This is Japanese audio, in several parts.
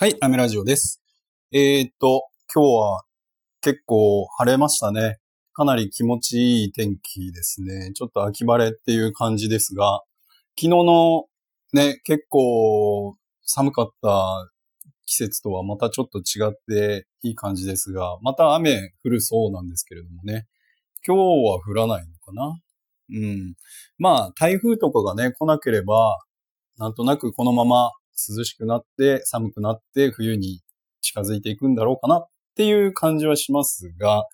はい、アメラジオです。えー、っと、今日は結構晴れましたね。かなり気持ちいい天気ですね。ちょっと秋晴れっていう感じですが、昨日のね、結構寒かった季節とはまたちょっと違っていい感じですが、また雨降るそうなんですけれどもね。今日は降らないのかな？うん。まあ、台風とかがね、来なければ、なんとなくこのまま涼しくなって寒くなって冬に近づいていくんだろうかなっていう感じはしますが、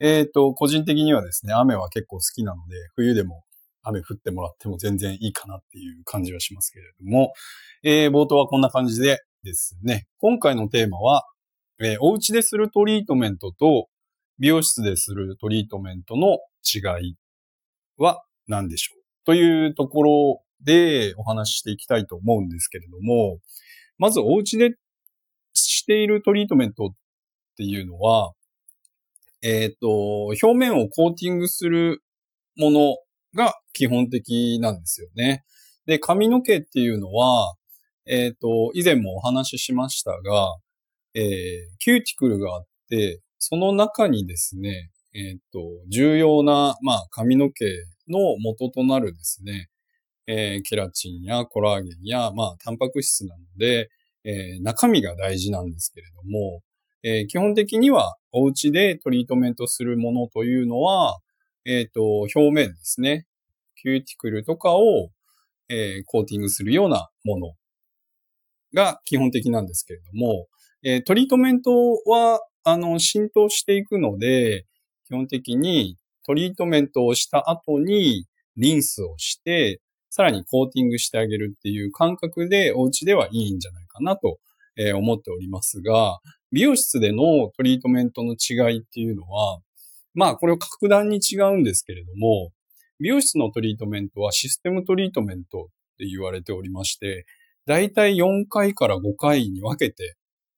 えっ、と、個人的にはですね、雨は結構好きなので、冬でも雨降ってもらっても全然いいかなっていう感じはしますけれども、えー冒頭はこんな感じでですね、今回のテーマは、えーお家でするトリートメントと美容室でするトリートメントの違いは何でしょう？というところでお話ししていきたいと思うんですけれども、まずお家でしているトリートメントっていうのは、えっ、と、表面をコーティングするものが基本的なんですよね。で、髪の毛っていうのは、えっ、と、以前もお話ししましたが、えーキューティクルがあって、その中にですね、えっ、と、重要な、まあ、髪の毛の元となるですね、えーケラチンやコラーゲンや、まあ、タンパク質なので、えー中身が大事なんですけれども、えー基本的にはお家でトリートメントするものというのは、えっ、と、表面ですね。キューティクルとかを、えーコーティングするようなものが基本的なんですけれども、えートリートメントは、あの、浸透していくので、基本的にトリートメントをした後にリンスをして、さらにコーティングしてあげるっていう感覚でお家ではいいんじゃないかなと、思っておりますが、美容室でのトリートメントの違いっていうのは、まあこれを格段に違うんですけれども、美容室のトリートメントはシステムトリートメントって言われておりまして、だいたい4回から5回に分けて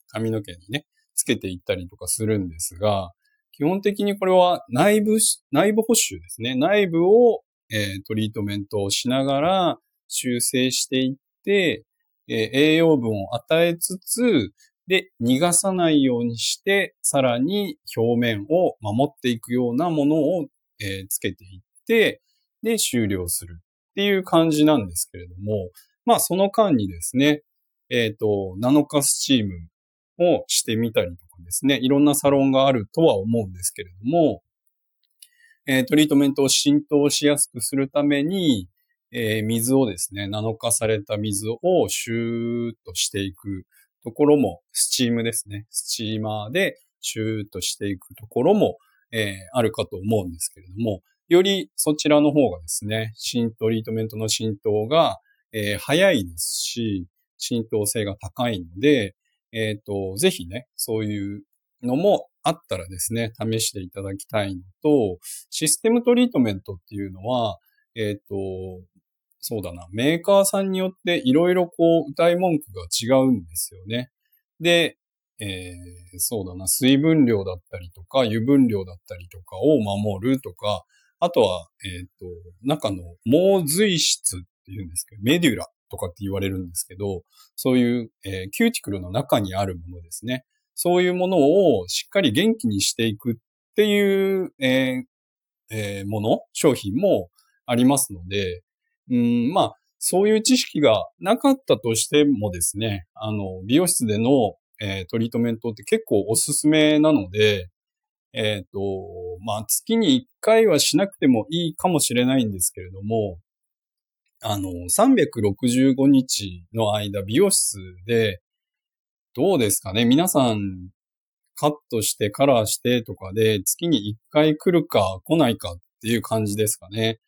髪の毛にね、つけていったりとかするんですが、基本的にこれは内部、内部補修ですね。内部を、えートリートメントをしながら修正していって、えー栄養分を与えつつ、で、逃がさないようにして、さらに表面を守っていくようなものを、えーつけていって、で、終了する。っていう感じなんですけれども、まあその間にですね、えっ、と、ナノカスチームをしてみたりとかですね、いろんなサロンがあるとは思うんですけれども、えトリートメントを浸透しやすくするために、え水をですね、ナノ化された水をシューッとしていくところも、スチームですね。スチーマーでシューッとしていくところも、えあるかと思うんですけれども、よりそちらの方がですね、浸トリートメントの浸透が、え早いですし、浸透性が高いので、えっ、と、ぜひね、そういうのもあったらですね、試していただきたいのと、システムトリートメントっていうのは、えっ、と、そうだな、メーカーさんによっていろいろこう、歌い文句が違うんですよね。で、えーそうだな、水分量だったりとか、油分量だったりとかを守るとか、あとは、えっ、と、中の毛髄質っていうんですけど、メデュラとかって言われるんですけど、そういう、えーキューティクルの中にあるものですね。そういうものをしっかり元気にしていくっていう、えーえーもの、商品もありますので、うん、まあ、そういう知識がなかったとしてもですね、あの、美容室での、えートリートメントって結構おすすめなので、えっ、と、まあ、月に1回はしなくてもいいかもしれないんですけれども、あの、365日の間、美容室で、どうですかね？皆さん、カットしてカラーしてとかで、月に1回来るか来ないかっていう感じですかね？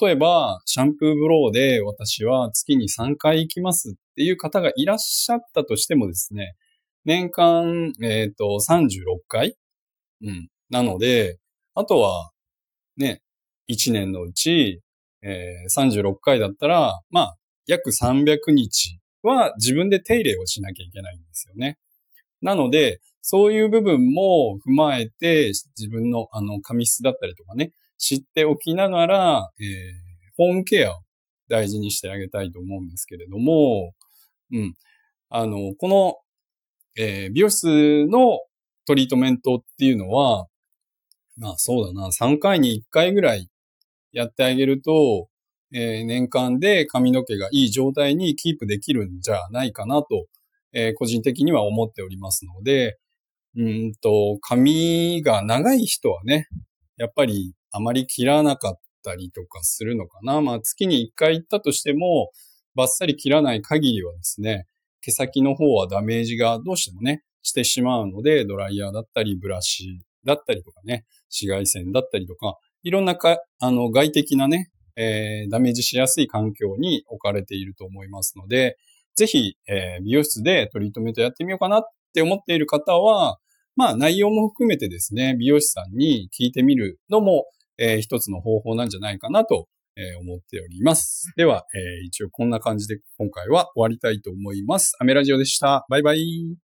例えば、シャンプーブローで私は月に3回行きますっていう方がいらっしゃったとしてもですね、年間、えっ、と、36回？うん。なので、あとは、ね、1年のうち、えー36回だったら、まあ、約300日は自分で手入れをしなきゃいけないんですよね。なので、そういう部分も踏まえて、自分のあの、髪質だったりとかね、知っておきながら、えーホームケアを大事にしてあげたいと思うんですけれども、うん。あの、このえー、美容室のトリートメントっていうのは、まあそうだな、3回に1回ぐらいやってあげると、えー、年間で髪の毛がいい状態にキープできるんじゃないかなと、えー、個人的には思っておりますので、うんと、髪が長い人はね、やっぱりあまり切らなかったりとかするのかな。まあ月に1回行ったとしても、バッサリ切らない限りはですね、毛先の方はダメージがどうしてもね、してしまうので、ドライヤーだったり、ブラシだったりとかね、紫外線だったりとか、いろんなか、あの、外的なね、えー、ダメージしやすい環境に置かれていると思いますので、ぜひ、えー、美容室でトリートメントやってみようかなって思っている方は、まあ内容も含めてですね、美容師さんに聞いてみるのも、えー、一つの方法なんじゃないかなと、えー、思っております。では、えー、一応こんな感じで今回は終わりたいと思います。アメラジオでした。バイバイ。